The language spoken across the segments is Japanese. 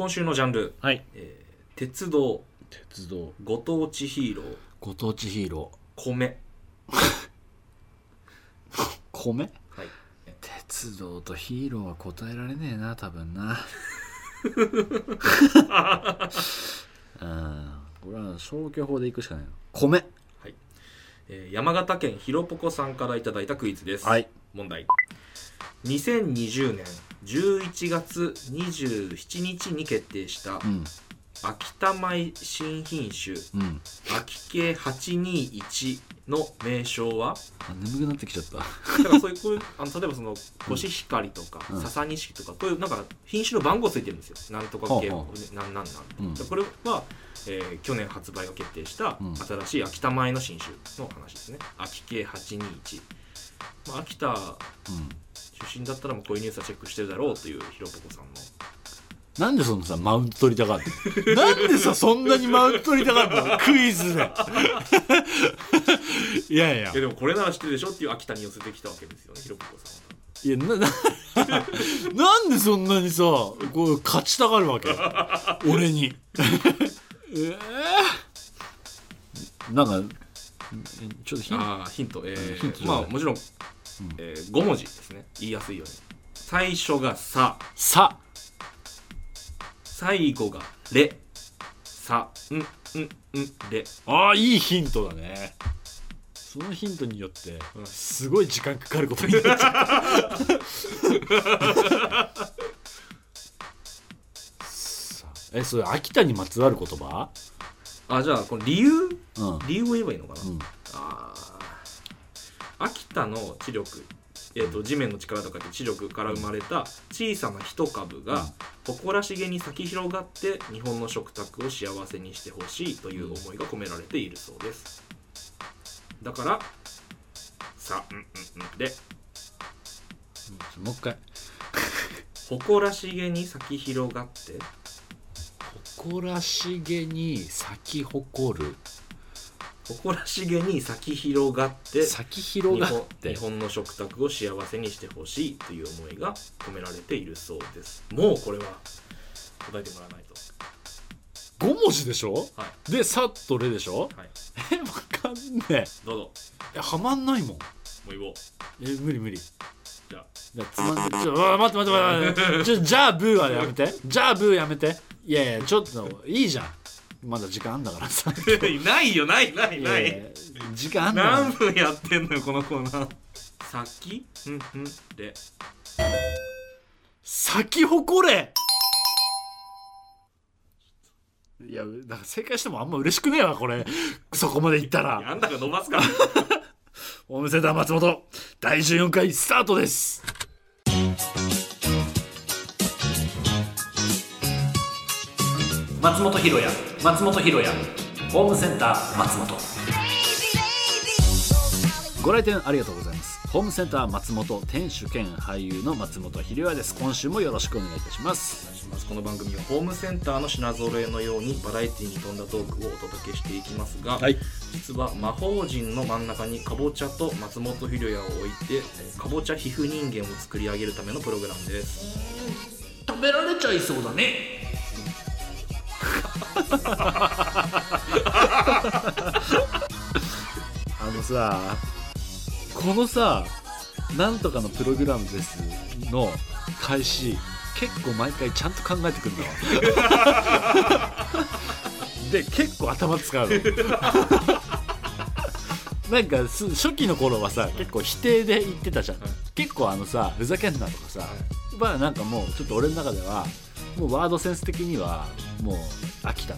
今週のジャンル、はい。えー鉄道。鉄道。ご当地ヒーロー。ご当地ヒーロ米ー。米。はい。鉄道とヒーローは答えられねえな多分な。うん。これは消去法でいくしかないの米。はい。えー山形県ひろぽこさんからいただいたクイズです、はい。問題。2020年11月27日に決定したうん。秋田米新品種うん。秋系821の名称は？あ眠くなってきちゃった。だからそういうこういうあの例えばそのコシヒカリとかうん。笹錦とかこういうなんか品種の番号ついてるんですよ。なんとか系なんなんなんうん。でこれは、えー去年発売が決定したうん。新しい秋田米の新種の話ですね。秋系821、まあ、秋田うん出身だったらもうこういうニュースはチェックしてるだろうというひろぽこさんのなんでそのさマウント取りたがるの？なんでさそんなにマウント取りたがるの？クイズで。いやいや。いやでもこれなら知ってるでしょ？っていう秋田に寄せてきたわけですよねひろぽこさんは。いやなな なんでそんなにさこう勝ちたがるわけ？俺に。えー、なんかちょっとヒント。ヒント。えー、まあもちろん、えー、5文字ですね。言いやすいように最初が「さ」さ。最後が「れ」「さ」「ん」「ん」「ん」「れ」ああいいヒントだね。そのヒントによってうん。すごい時間かかることになっちゃった。えそれ秋田にまつわる言葉？あじゃあこの理由？うん。理由を言えばいいのかな、うん。あー秋田の知力えー、と地面の力とかって知力から生まれた小さな一株が誇らしげに咲き広がって日本の食卓を幸せにしてほしいという思いが込められているそうです。だからさうんうんうん。でもう一回。誇らしげに咲き広がって。誇らしげに咲き誇る誇らしげに咲き広がって咲き広がっ日本て。日本の食卓を幸せにしてほしいという思いが込められているそうです。もうこれは答えてもらわないと。5文字でしょ？はい。で「さ」と「れ」でしょ？はい。えわかんねえ。どうぞ。えはまんないもん。もう言おう。え無理無理。じゃあ。じゃあつまんでちょあ待って待って待ってじゃあブーはやめて。じゃあブーやめて。いやいやちょっといいじゃんまだ時間あんだからさ。ないよないないいない。やいや時間あんだから。何分やってんのよこのコーナー。咲きうんうんで。咲き誇れ。いやだから正解してもあんま嬉しくねえわこれ。そこまでいったら。あんたが伸ばすから。ホームセンター松本。第14回スタートです。松本ひろや松本ひろやホームセンター松本。ご来店ありがとうございます。ホームセンター松本店主兼俳優の松本ひろやです。今週もよろしくお願いいたします。お願いします。この番組はホームセンターの品揃えのようにバラエティに富んだトークをお届けしていきますが、はい。実は魔法陣の真ん中にかぼちゃと松本ひろやを置いてえーかぼちゃ皮膚人間を作り上げるためのプログラムです。食べられちゃいそうだね あのさこのさ「なんとかのプログラムです」の開始結構毎回ちゃんと考えてくるんだわで結構頭使うの。なんかす初期の頃はさ結構否定で言ってたじゃん、結構あのさふざけんなとかさ、まあなんかもうちょっと俺の中ではもうワードセンス的にはもう飽きた。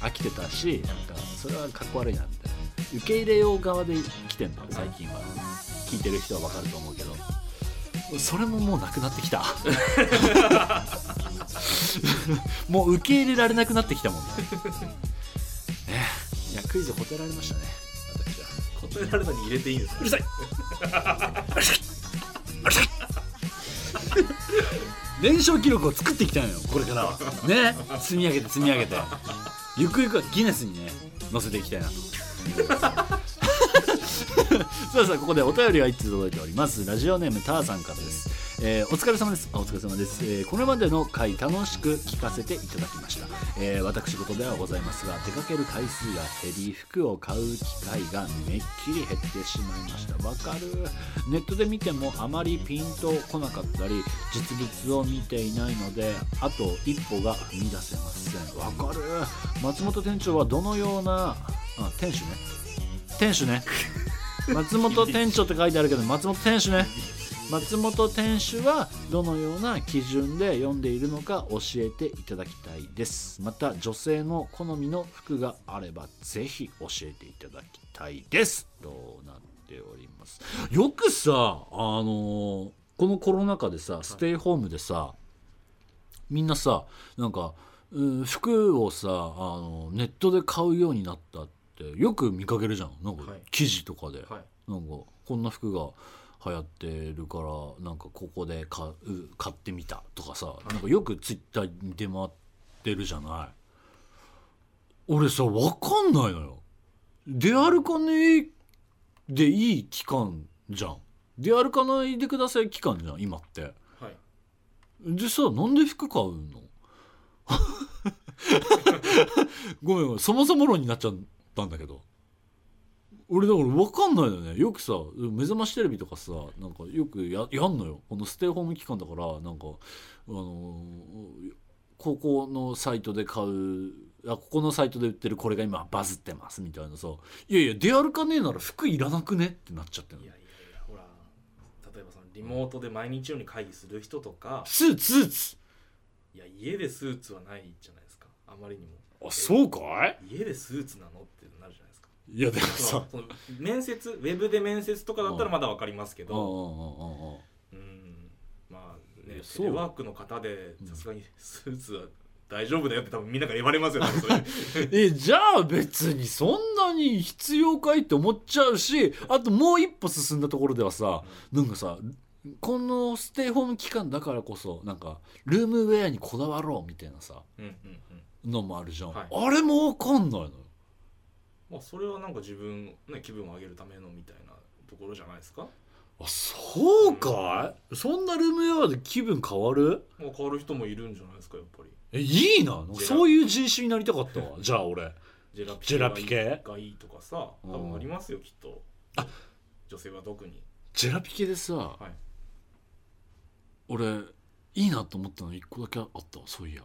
飽きてたしなんかそれはかっこ悪いなみたいな受け入れよう側で来てんだよ最近は。聞いてる人はわかると思うけど。それももうなくなってきた。もう受け入れられなくなってきたもんね。ね。いやクイズ答えられましたね。私は。答えられたに入れていいんですかうるさい 連勝記録を作っていきたいのよこれからは。ね。積み上げて積み上げて。ゆくゆくはギネスにね載せていきたいなと。さあさあここでお便りが一通届いております。ラジオネームターさんからですえーお疲れ様です。あお疲れ様です、えーこれまでの回楽しく聞かせていただきました、えー私事ではございますが出かける回数が減り服を買う機会がめっきり減ってしまいました。わかる。ネットで見てもあまりピンとこなかったり実物を見ていないのであと一歩が踏み出せません。わかる。松本店長はどのようなあ店主ね。店主ね。松本店長って書いてあるけど松本店主ね松本店主はどのような基準で読んでいるのか教えていただきたいです。また女性の好みの服があればぜひ教えていただきたいです。となっております。よくさあのこのコロナ禍でさステイホームでさみんなさなんか、うん服をさあのネットで買うようになったってよく見かけるじゃん。なんかはい。記事とかで、はい。なんかこんな服が流行ってるからなんかここで買う買ってみたとかさ、なんかよくツイッターに出回ってるじゃない。俺さ分かんないのよ。出歩かねえでいい期間じゃん。出歩かないでください期間じゃん今って。はい。でさなんで服買うの？ごめんごめんそもそも論になっちゃったんだけど俺だから分かんないのよね。よくさ目覚ましテレビとかさなんかよくややんのよ。このステイホーム期間だからなんかあのーここのサイトで買うあここのサイトで売ってるこれが今バズってますみたいなさ。いやいや出歩かねえなら服いらなくねってなっちゃってるの。いやいやいやほら例えばそのリモートで毎日ように会議する人とか。スーツスーツ。いや家でスーツはないじゃないですか。あまりにも。あそうかい？家でスーツなの？ってなるじゃないいやでもそさのその面接ウェブで面接とかだったらまだわかりますけうんうんどうんうんうん。うん。まあねテレワークの方でさすがにスーツは大丈夫だよって多分みんなから言われますよね えじゃあ別にそんなに必要かいって思っちゃうしあともう一歩進んだところではさなんかさこのステイホーム期間だからこそなんかルームウェアにこだわろうみたいなさうんうんうん。のもあるじゃん、はい。あれも分かんないのよまあそれはなんか自分ね気分を上げるためのみたいなところじゃないですか？あそうかい？そんなルームウェアで気分変わる？もう変わる人もいるんじゃないですかやっぱり。えいいな。なんかそういう人種になりたかったわ。じゃあ俺。ジェラピジェラピケ？がいいとかさ多分ありますよきっと。あ。女性は特に。ジェラピケでさ、はい。俺いいなと思ったの一個だけあったわそういや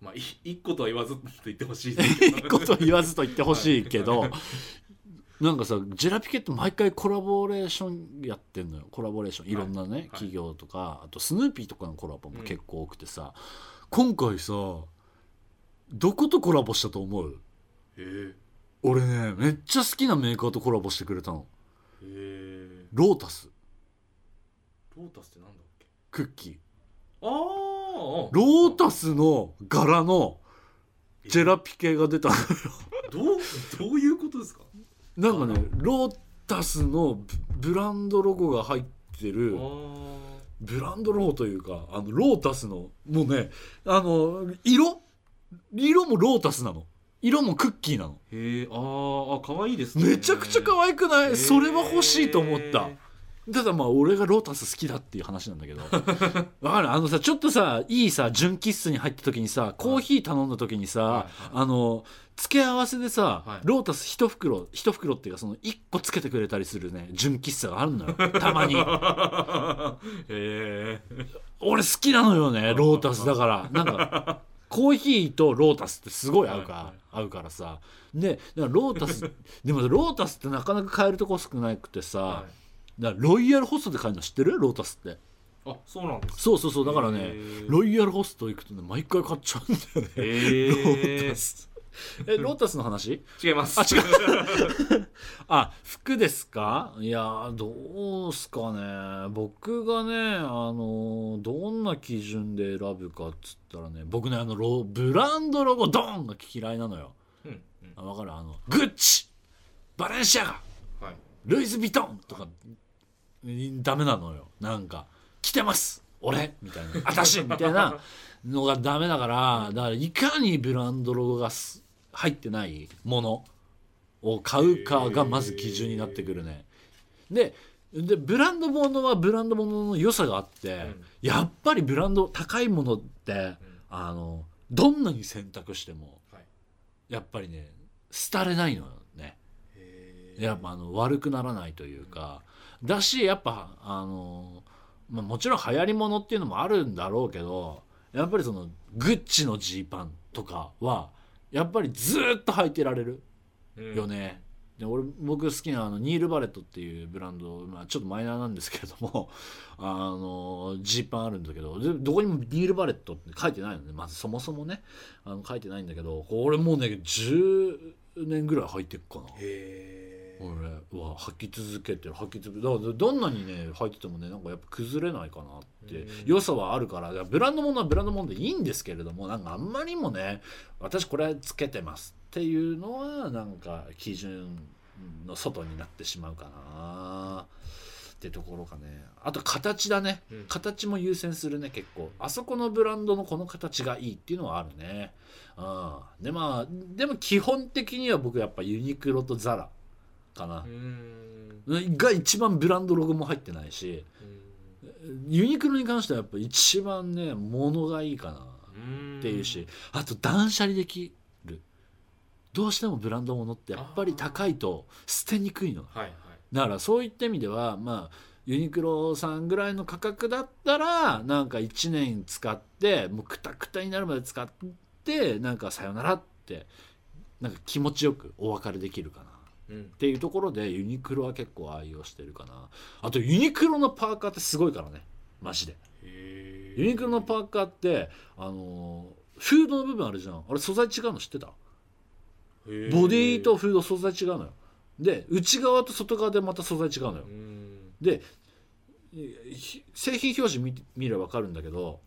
まあい 一個とは言わずと言ってほしいですけど。いいこと言わずと言ってほしいけど、なんかさジェラピケって毎回コラボレーションやってんのよ。コラボレーション。い。ろんなね、い。企業とかあとスヌーピーとかのコラボも結構多くてさ、今回さどことコラボしたと思う？へ俺ねめっちゃ好きなメーカーとコラボしてくれたの。えへえロータス。ロータスってなんだっけ？クッキー。ああロータスの柄のジェラピケが出たのどうどういうことですか？なんかねロータスのブブランドロゴが入ってるあブランドロゴというかあのロータスのもうねあの色？色もロータスなの。色もクッキーなの。へえあーあ可愛いですね。めちゃくちゃ可愛くない、それは欲しいと思ったただまあ俺がロータス好きだっていう話なんだけど。わかる？あのさちょっとさいいさ純喫茶に入った時にさコーヒー頼んだ時にさ、はいはい。あの付け合わせでさ、はい。ロータス一袋一袋っていうかその1個つけてくれたりするね純喫茶があるのよ。たまに。へえ俺好きなのよねロータスだから。なんかコーヒーとロータスってすごい合うから、はいはい。合うからさ。でロータスでもロータスってなかなか買えるとこ少なくてさ、はいだからロイヤルホストで買えるの知ってる？ロータスって。あそうなんですか。そうそうそう。だからねロイヤルホスト行くとね毎回買っちゃうんだよね、へローえタス。え ロータスの話？違います。あ違う。あ服ですか？いやどうすかね。僕がねあのどんな基準で選ぶかっつったらね僕ねあのロブランドロゴドーンが嫌いなのよ。うんうん。あ分かる？あのグッチバレンシアガはい。ルイ・ヴィトンとかダメなのよ。なんか着てます。俺。みたいな。私。みたいな。のがダメだからだからいかにブランドロゴがす入ってないものを買うかがまず基準になってくるね。ででブランド物はブランド物の良さがあって、うん。やっぱりブランド高いものってあのどんなに選択してもはい。やっぱりね廃れないのよね。へやっぱあの悪くならないというかだしやっぱあの、まあ、もちろん流行り物っていうのもあるんだろうけどやっぱりそのグッチのジーパンとかはやっぱりずーっと履いてられるえよね。で俺僕好きなあのニール・バレットっていうブランド、まあ、ちょっとマイナーなんですけれども あのジーパンあるんだけどでどこにもニール・バレットって書いてないのねまずそもそもねあの書いてないんだけどこれもうね10年ぐらい履いてっかな。へえ俺は履き続けてる。履き続けだからどんなにね履いててもねなんかやっぱ崩れないかなって。うん。良さはあるからだからブランドものはブランドものでいいんですけれどもなんかあんまりもね私これつけてますっていうのはなんか基準の外になってしまうかなってところかね。あと形だね。うん。形も優先するね結構。あそこのブランドのこの形がいいっていうのはあるね。うん。でまあでも基本的には僕やっぱユニクロとザラかな。う、ん。が一番ブランドロゴも入ってないしユニクロに関してはやっぱ一番ね物がいいかなっていうしあと断捨離できる。どうしてもブランド物ってやっぱり高いと捨てにくいの。はいはい。だからそういった意味ではまあユニクロさんぐらいの価格だったらなんか1年使ってもうクタクタになるまで使ってなんかさよならってなんか気持ちよくお別れできるかな。うんっていうところでユニクロは結構愛用してるかな。あとユニクロのパーカーってすごいからね。マジで。へユニクロのパーカーってあのーフードの部分あるじゃん。あれ素材違うの知ってた？ー。ボディとフード素材違うのよ。で内側と外側でまた素材違うのよ。うん。でひ製品表示見見れば分かるんだけど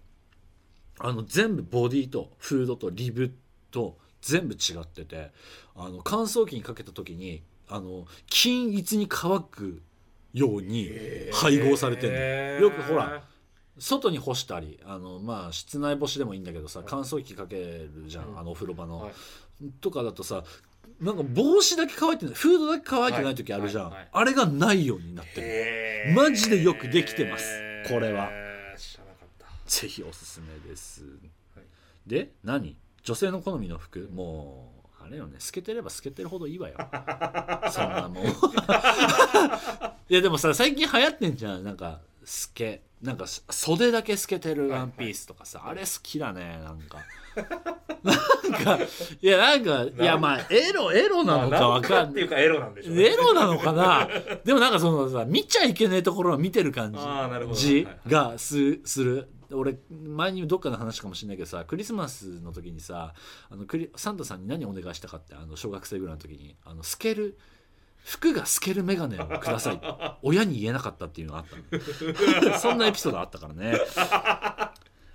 あの全部ボディとフードとリブと全部違っててあの乾燥機にかけた時にあの均一に乾くように配合されてんの。へー。よくほら外に干したりあのまあ室内干しでもいいんだけどさ乾燥機かけるじゃん、うん。あのお風呂場の、はい。とかだとさなんか帽子だけ乾いてないフードだけ乾いてない時あるじゃん、はい。はい。はい。あれがないようになってる。マジでよくできてますこれは。ぜひおすすめです、はい。で何？女性の好みの服？もうあれよね。透けてれば透けてるほどいいわよ。そんなもん。いやでもさ最近流行ってんじゃん。なんか透け。なんか袖だけ透けてるワンピースとかさ、あれ好きだねなんか。なんかいやなんかいやまあエロエロなのかわかんない。っていうかエロなんでしょうね。エロなのかな？でもなんかそのさ見ちゃいけないところを見てる感じ。がすする俺前にどっかの話かもしれないけどさクリスマスの時にさあのクリサンタさんに何お願いしたかってあの小学生ぐらいの時にあの透ける服が透ける眼鏡をください。親に言えなかったっていうのがあったの。そんなエピソードあったからね。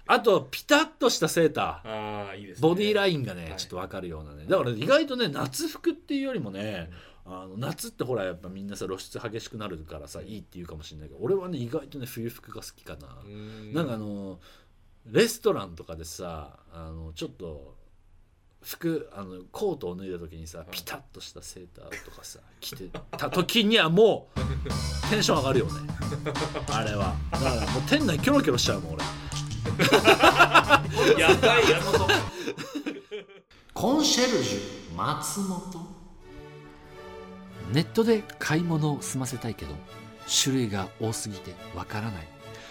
あとピタッとしたセーター。ね。ボディラインがね、はい。ちょっと分かるようなね。だから意外とね夏服っていうよりもね、あの夏ってほらやっぱみんなさ露出激しくなるからさいいって言うかもしれないけど俺はね意外とね冬服が好きかな、うん。なんかあのレストランとかでさあのちょっと服あのコートを脱いだ時にさピタッとしたセーターとかさ着てた時にはもう テンション上がるよね。あれは。だからもう店内キョロキョロしちゃうもん俺。やばいやつ コンシェルジュ松本ネットで買い物を済ませたいけど種類が多すぎてわからない。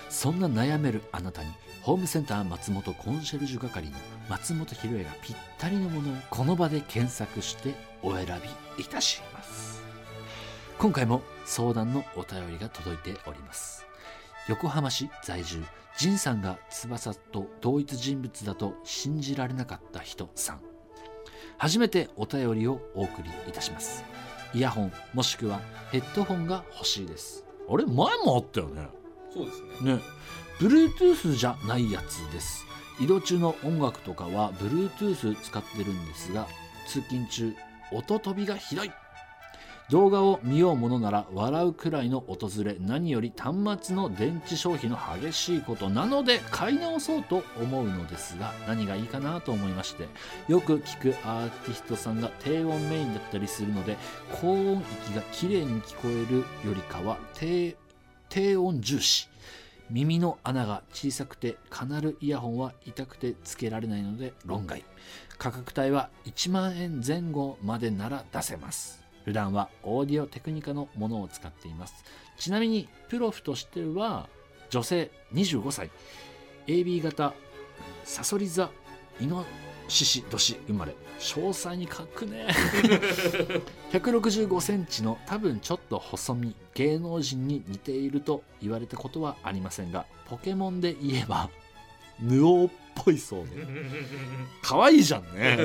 そんな悩めるあなたにホームセンター松本コンシェルジュ係の松本博恵がぴったりのものをこの場で検索してお選びいたします。今回も相談のお便りが届いております。横浜市在住仁さんが翼と同一人物だと信じられなかった人さん。初めてお便りをお送りいたします。イヤホンもしくはヘッドホンが欲しいです。あれ前もあったよね。そうですね。ね。Bluetooth じゃないやつです。移動中の音楽とかは Bluetooth 使ってるんですが通勤中音飛びがひどい動画を見ようものなら笑うくらいの訪れ何より端末の電池消費の激しいことなので買い直そうと思うのですが何がいいかなと思いましてよく聞くアーティストさんが低音メインだったりするので高音域が綺麗に聞こえるよりかは低低音重視耳の穴が小さくてカナルイヤホンは痛くてつけられないので論外。価格帯は1万円前後までなら出せます。普段はオーディオテクニカのものを使っています。ちなみにプロフとしては女性25歳。AB 型サソリ座イノシシ年生まれ。詳細に書くね。165センチの多分ちょっと細身芸能人に似ていると言われたことはありませんがポケモンで言えば ヌオーっぽいそうで 可愛いじゃんね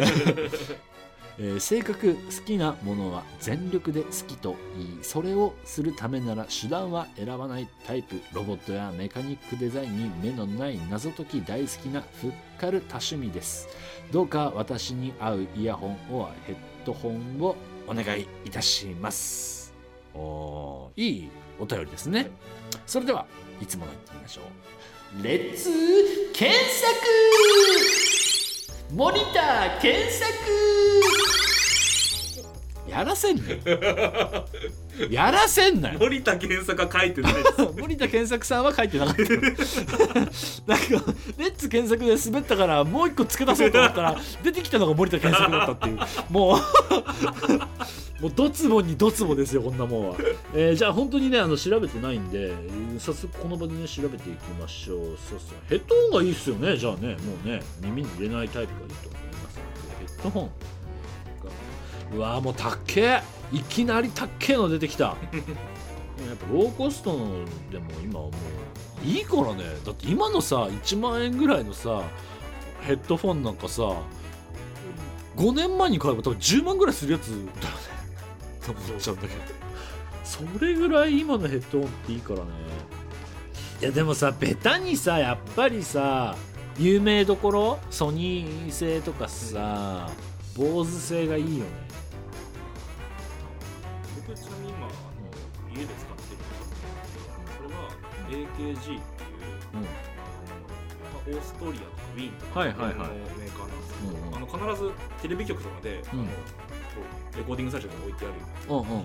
えー性格好きなものは全力で好きと言いそれをするためなら手段は選ばないタイプロボットやメカニックデザインに目のない謎解き大好きなフッカル多趣味です。どうか私に合うイヤホン or ヘッドホンをお願いいたします。おーいいお便りですね。それではいつもの言ってみましょう。レッツ検索森田検索やらせんねやらせんなよ。森田健作は書いてないです。森田健作さんは書いてなかった。なんかレッツ検索で滑ったからもう一個付け出そうと思ったら出てきたのが森田健作だったっていう。もう もうドツボにドツボですよこんなもんは、えーじゃあ本当にねあの調べてないんで早速この場でね調べていきましょう。そうそうヘッドホンがいいっすよねじゃあね。もうね耳に入れないタイプがいいと思いますヘッドホンうわーもうたっけいきなりたっけの出てきた。やっぱローコストのでも今はもう。いいからね。だって今のさ1万円ぐらいのさヘッドフォンなんかさ5年前に買えば多分10万ぐらいするやつだよね。と思っちゃうんだけど。それぐらい今のヘッドホンっていいからね。いやでもさベタにさやっぱりさ有名どころ？ソニー製とかさ坊主製がいいよね。僕ちなみに今あの家で使ってるのがそれは AKG っていう、うん。オーストリアとかウィーンとかはいはいはい。のメーカーなんですけど、うんうん。あの必ずテレビ局とかで、うんあのレコーディングスタジオに置いてある、うんうん。はい。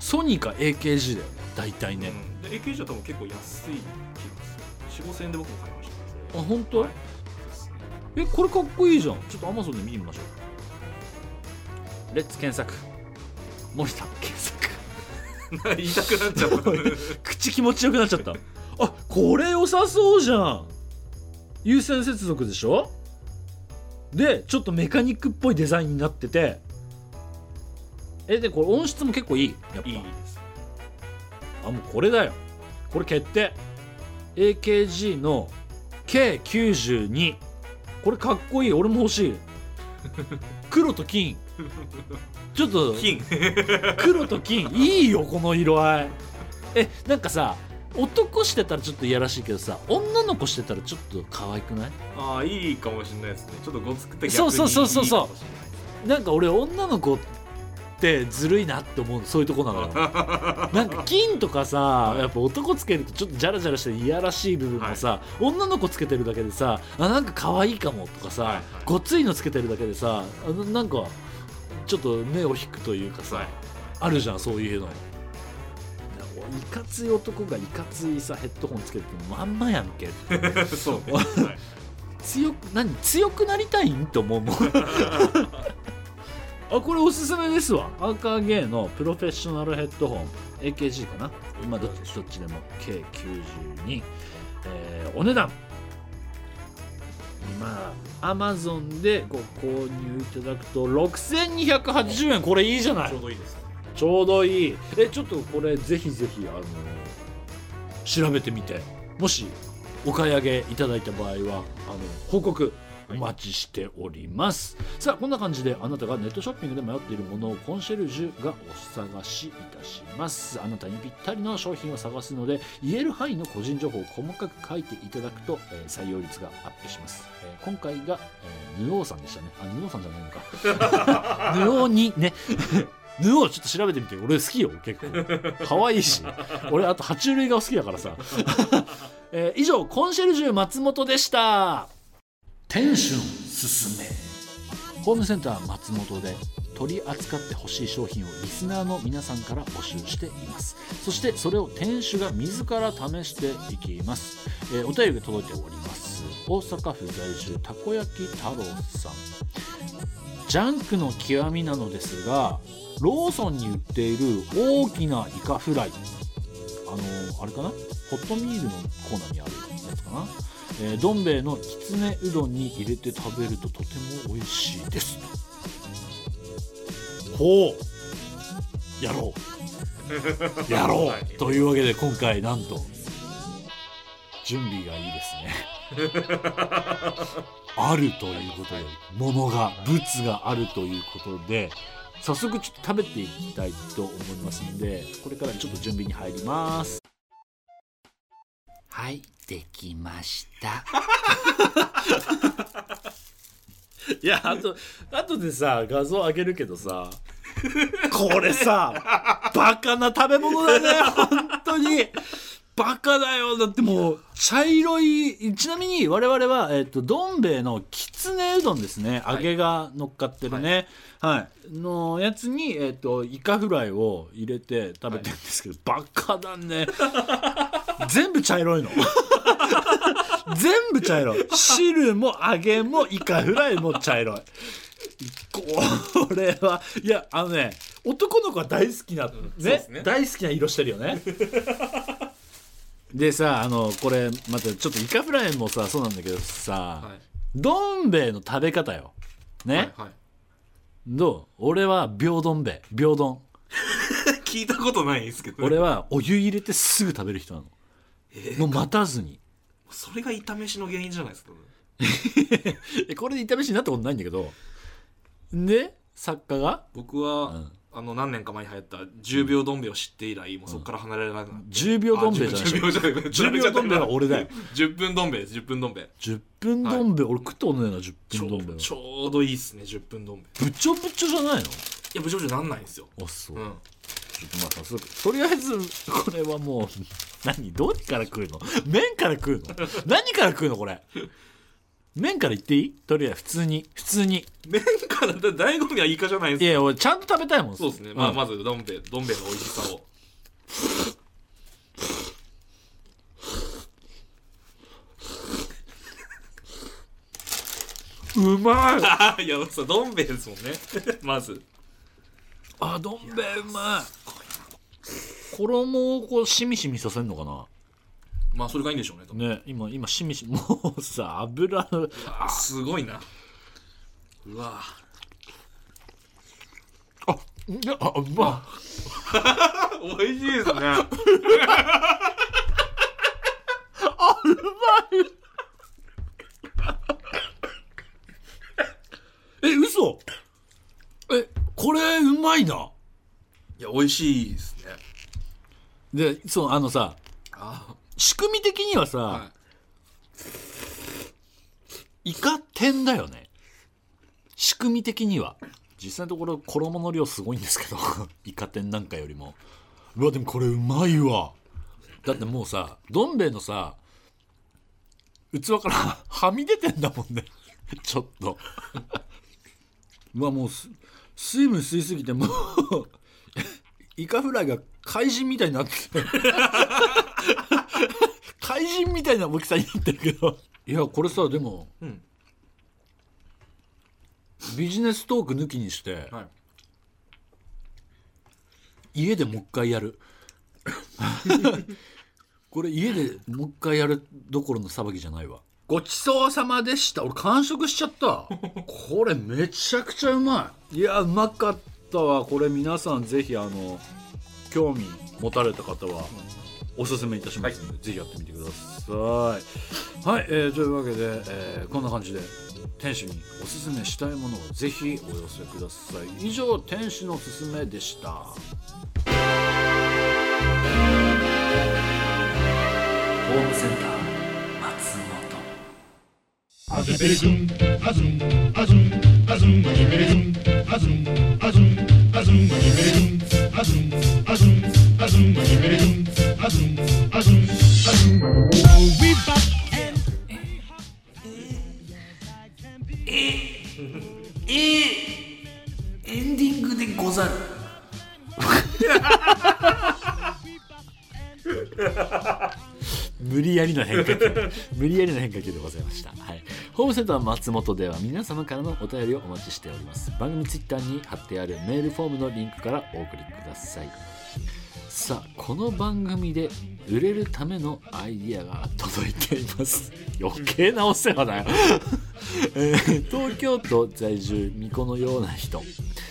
ソニーか AKG だよね大体ね、うん。で AKG は多分結構安い気がする。4 5千円で僕も買いました。あ本当、はい。えこれかっこいいじゃん。ちょっと Amazon で見てみましょうレッツ検索。森田検索。言いたくなっちゃった 口気持ちよくなっちゃった。あこれ良さそうじゃん。有線接続でしょ？でちょっとメカニックっぽいデザインになってて。えでこれ音質も結構いい。やっぱ。いいです。あもうこれだよ。これ決定。AKG の K92 これかっこいい。俺も欲しい 黒と金。ちょっと金。黒と金。いいよこの色合い。えなんかさ男してたらちょっといやらしいけどさ女の子してたらちょっと可愛くない？ああいいかもしれないですね。ちょっとごつくて逆にそうそうそうそうそう。いいかもしれないですなんか俺女の子ってずるいなって思うそういうとこなのよ。なんか金とかさやっぱ男つけるとちょっとジャラジャラしていやらしい部分もさ、女の子つけてるだけでさあなんか可愛いかもとかさ、はいはい。ごっついのつけてるだけでさなんかちょっと目を引くというかさ、はい。あるじゃんそういうの。いかつい男がいかついさヘッドホンつけてまんまやんけ そうね、はい。強く何強くなりたいん？って思うもんあこれおすすめですわ。アーカーゲーのプロフェッショナルヘッドホン。AKG かな。今どっちどっちでも。K92、えーお値段。今 Amazon でご購入いただくと6280円。これいいじゃない。ちょうどいいです。ねちょうどいい。えちょっとこれぜひぜひあの調べてみて。もしお買い上げいただいた場合はあの報告お待ちしております、さあこんな感じであなたがネットショッピングで迷っているものをコンシェルジュがお探しいたします。あなたにぴったりの商品を探すので言える範囲の個人情報を細かく書いていただくと、えー採用率がアップします、えー今回が、えーヌオーさんでしたね。あヌオーさんじゃないのか。ヌオーにね。ヌオちょっと調べてみて俺好きよ結構。可愛いし。俺あと爬虫類が好きだからさ、えー以上コンシェルジュ松本でした。テンション進め。ホームセンター松本で取り扱ってほしい商品をリスナーの皆さんから募集しています。そしてそれを店主が自ら試していきます、えーお便りが届いております。大阪府在住たこ焼き太郎さん。ジャンクの極みなのですがローソンに売っている大きなイカフライ。あのあれかな？ホットミールのコーナーにあるやつかな、えーどん兵衛のきつねうどんに入れて食べるととても美味しいです。とほうやろう。やろう、はい。というわけで今回なんと準備がいいですね。あるということで物が物があるということで早速ちょっと食べていきたいと思いますんでこれからちょっと準備に入ります。はいできました。いやあとあとでさ画像上げるけどさこれさ バカな食べ物だね本当に。バカだよ。だってもう茶色いちなみに我々は、えっとどん兵衛のきつねうどんですね。揚げが乗っかってるね。はい、のやつに、えっとイカフライを入れて食べてるんですけど、バカだね。全部茶色いの 全部茶色い。汁も揚げもイカフライも茶色い。これはいやあのね男の子は大好きな、ねそうですね。大好きな色してるよね。でさあのこれまたちょっとイカフライもさそうなんだけどさ、はい。どん兵衛の食べ方よ。ね、はいはい。どう？俺は平丼兵衛。平丼 聞いたことないんですけど俺はお湯入れてすぐ食べる人なの。えーもう待たずに。それが炒めしの原因じゃないですか。えこれで炒めしになったことないんだけど。で作家が？僕は、うん。あの何年か前に流行った10秒どん兵衛を知って以来もうそこから離れられなくなって、10秒どん兵衛じゃないあ10秒じゃない。10秒どん兵衛は俺だよ。10分どん兵衛です。10分どん兵衛。10分どん兵衛、俺食ったことないな10ちょ分どん兵衛ちょうどいいっすね10分どん兵衛。いぶちょぶちょじゃないの？やぶちょぶちょなんないんですよ。あそう、うんまあ早速とりあえずこれはもう 何？どっから食うの？麺から食うの？何から食うのこれ？麺から言っていい？とりあえず普通に。普通に。麺からだ醍醐味はイカじゃないですいや俺ちゃんと食べたいもん。そうですね、まあ、んまずどん兵衛どん兵衛の美味しさを。うまい！いやそうどん兵衛ですもんね。まずあどん兵衛うまい。衣をこうしみしみさせるのかな。まあそれがいいんでしょうね多分ね今今しみし もうさ油のあすごいな。うわあいやあうま美味しいですね いえ嘘えこれうまいな。いや美味しいですね。でそうあのさあ仕組み的にはさ、はイカ天だよね。仕組み的には。実際のところ衣の量すごいんですけど イカ天なんかよりも。うわでもこれうまいわ。だってもうさどん兵衛のさ器から はみ出てんだもんね。ちょっと。うわもうす水分吸いすぎてもう イカフライが怪人みたいになって 怪人みたいな大きさになってるけど。いやこれさでも、うん。ビジネストーク抜きにして、はい。家でもう一回やる。これ家でもう一回やるどころの騒ぎじゃないわごちそうさまでした。俺完食しちゃった。これめちゃくちゃうまい。いやうまかったわ。これ皆さんぜひあの興味持たれた方はおすすめいたしますので、ぜひやってみてください。はい、えーというわけで、えーこんな感じで店主におすすめしたいものをぜひお寄せください。以上店主のおすすめでした。ホームセンター無理やりの変化球。無理やりの変化球でございました、はい、ホームセンター松本では皆様からのお便りをお待ちしております。番組ツイッターに貼ってあるメールフォームのリンクからお送りください。さあこの番組で売れるためのアイディアが届いています。余計なお世話だよ、えー東京都在住巫女のような人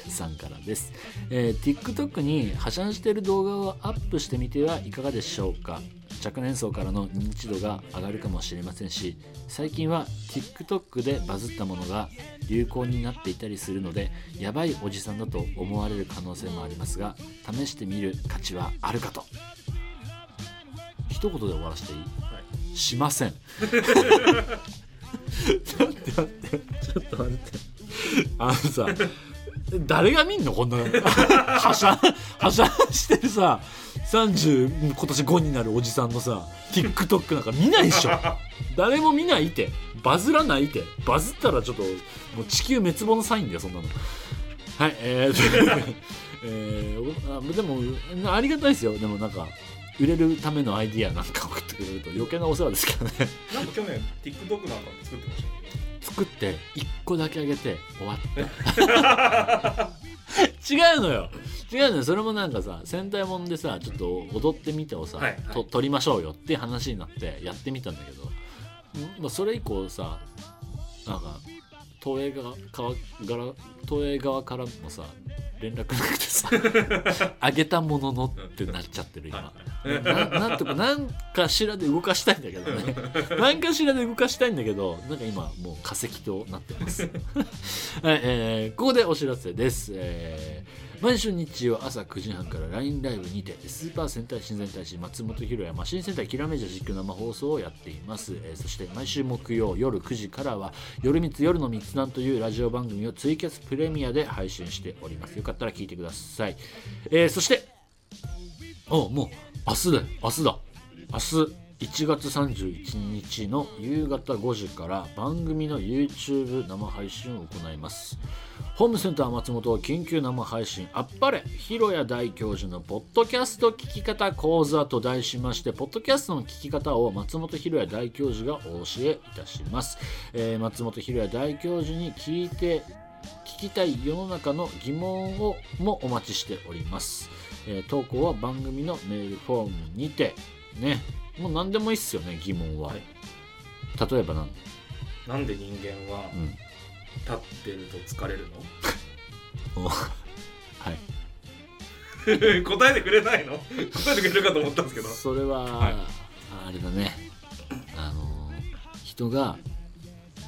さんからです、えー TikTok に破産している動画をアップしてみてはいかがでしょうか？若年層からの認知度が上がるかもしれませんし最近は TikTok でバズったものが流行になっていたりするのでやばいおじさんだと思われる可能性もありますが試してみる価値はあるかと。一言で終わらせていい、しません。ちょっと待って。ちょっと待って。あのさ誰が見んのこんな。はしゃはしゃしてるさ30今年5になるおじさんのさ TikTok なんか見ないでしょ。誰も見ないって。バズらないって。バズったらちょっともう地球滅亡のサインだよそんなの。はいえー えーでもありがたいですよ。でもなんか売れるためのアイディアなんか送ってくれると余計なお世話ですけどね。なんか去年 TikTok なんか作ってました作って1個だけあげて終わった。違うのよ。違うのよ。それもなんかさ戦隊もんでさちょっと踊ってみてをさ、はいはい。と撮りましょうよって話になってやってみたんだけど、んまあ、それ以降さなんか東映側側から東映側からもさ連絡なくてさあげたもののってなっちゃってる今。ななんとか何かしらで動かしたいんだけどね。何かしらで動かしたいんだけどなんか今もう化石となってます。はい、えーここでお知らせです、えー毎週日曜朝9時半から LINE ライブにてスーパー戦隊親善大使松本ひろやマシン戦隊キラメジャー実況生放送をやっています、えーそして毎週木曜夜9時からは夜3つ夜の密談というラジオ番組をツイキャスプレミアで配信しております。よかったら聞いてください、えーそしておもう明日だ明日だ。明日。1月31日の夕方5時から番組の YouTube 生配信を行います。ホームセンター松本緊急生配信あっぱれ広谷大教授のポッドキャスト聞き方講座と題しましてポッドキャストの聞き方を松本広谷大教授がお教えいたします、えー松本広谷大教授に聞いて聞きたい世の中の疑問をもお待ちしております、えー投稿は番組のメールフォームにてね。もう何でもいいっすよね疑問は、はい。例えばなん？なんで人間はうん。立ってると疲れる おはい。の 答えてくれないの？答えてくれるかと思ったんですけど。それは、はい。あれだね。あの人が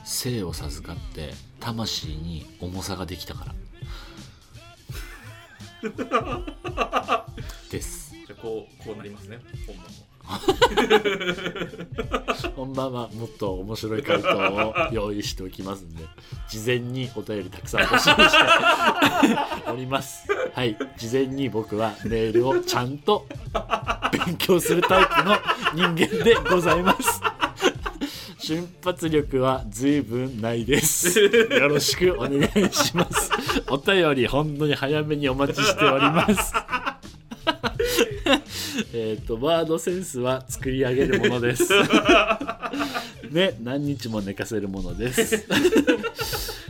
生を授かって魂に重さができたから。です。じゃあこうこうなりますね本番も 本番はもっと面白い回答を用意しておきますんで事前にお便りたくさん募集しております。はい。事前に僕はメールをちゃんと勉強するタイプの人間でございます。瞬発力は随分ないです。よろしくお願いします。お便り本当に早めにお待ちしております。えっとワードセンスは作り上げるものです。ね何日も寝かせるものです。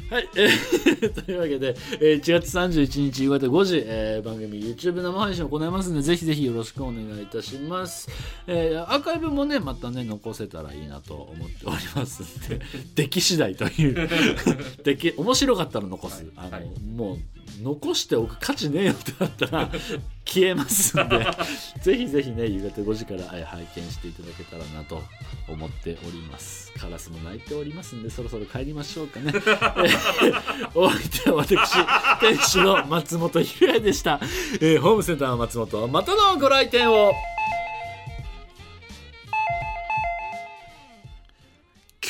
はい、えー というわけで、えー1月31日夕方5時、えー番組 YouTube 生配信を行いますのでぜひぜひよろしくお願いいたします、えーアーカイブもねまたね残せたらいいなと思っておりますんで出来次第という。出来面白かったら残す、あのはい。もう残しておく価値ねえよってなったら消えますんで。ぜひぜひね夕方5時からえー拝見していただけたらなと思っております。カラスも鳴いておりますんでそろそろ帰りましょうかね。お相手は私店主の松本ひろやでした、えーホームセンターの松本またのご来店を。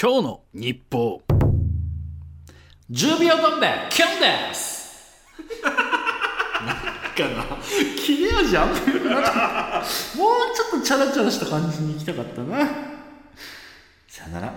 今日の日報。10秒どん兵衛キュンです。なんかな切れ味あんまり。良くなかったもうちょっとチャラチャラした感じに行きたかったな。さよなら。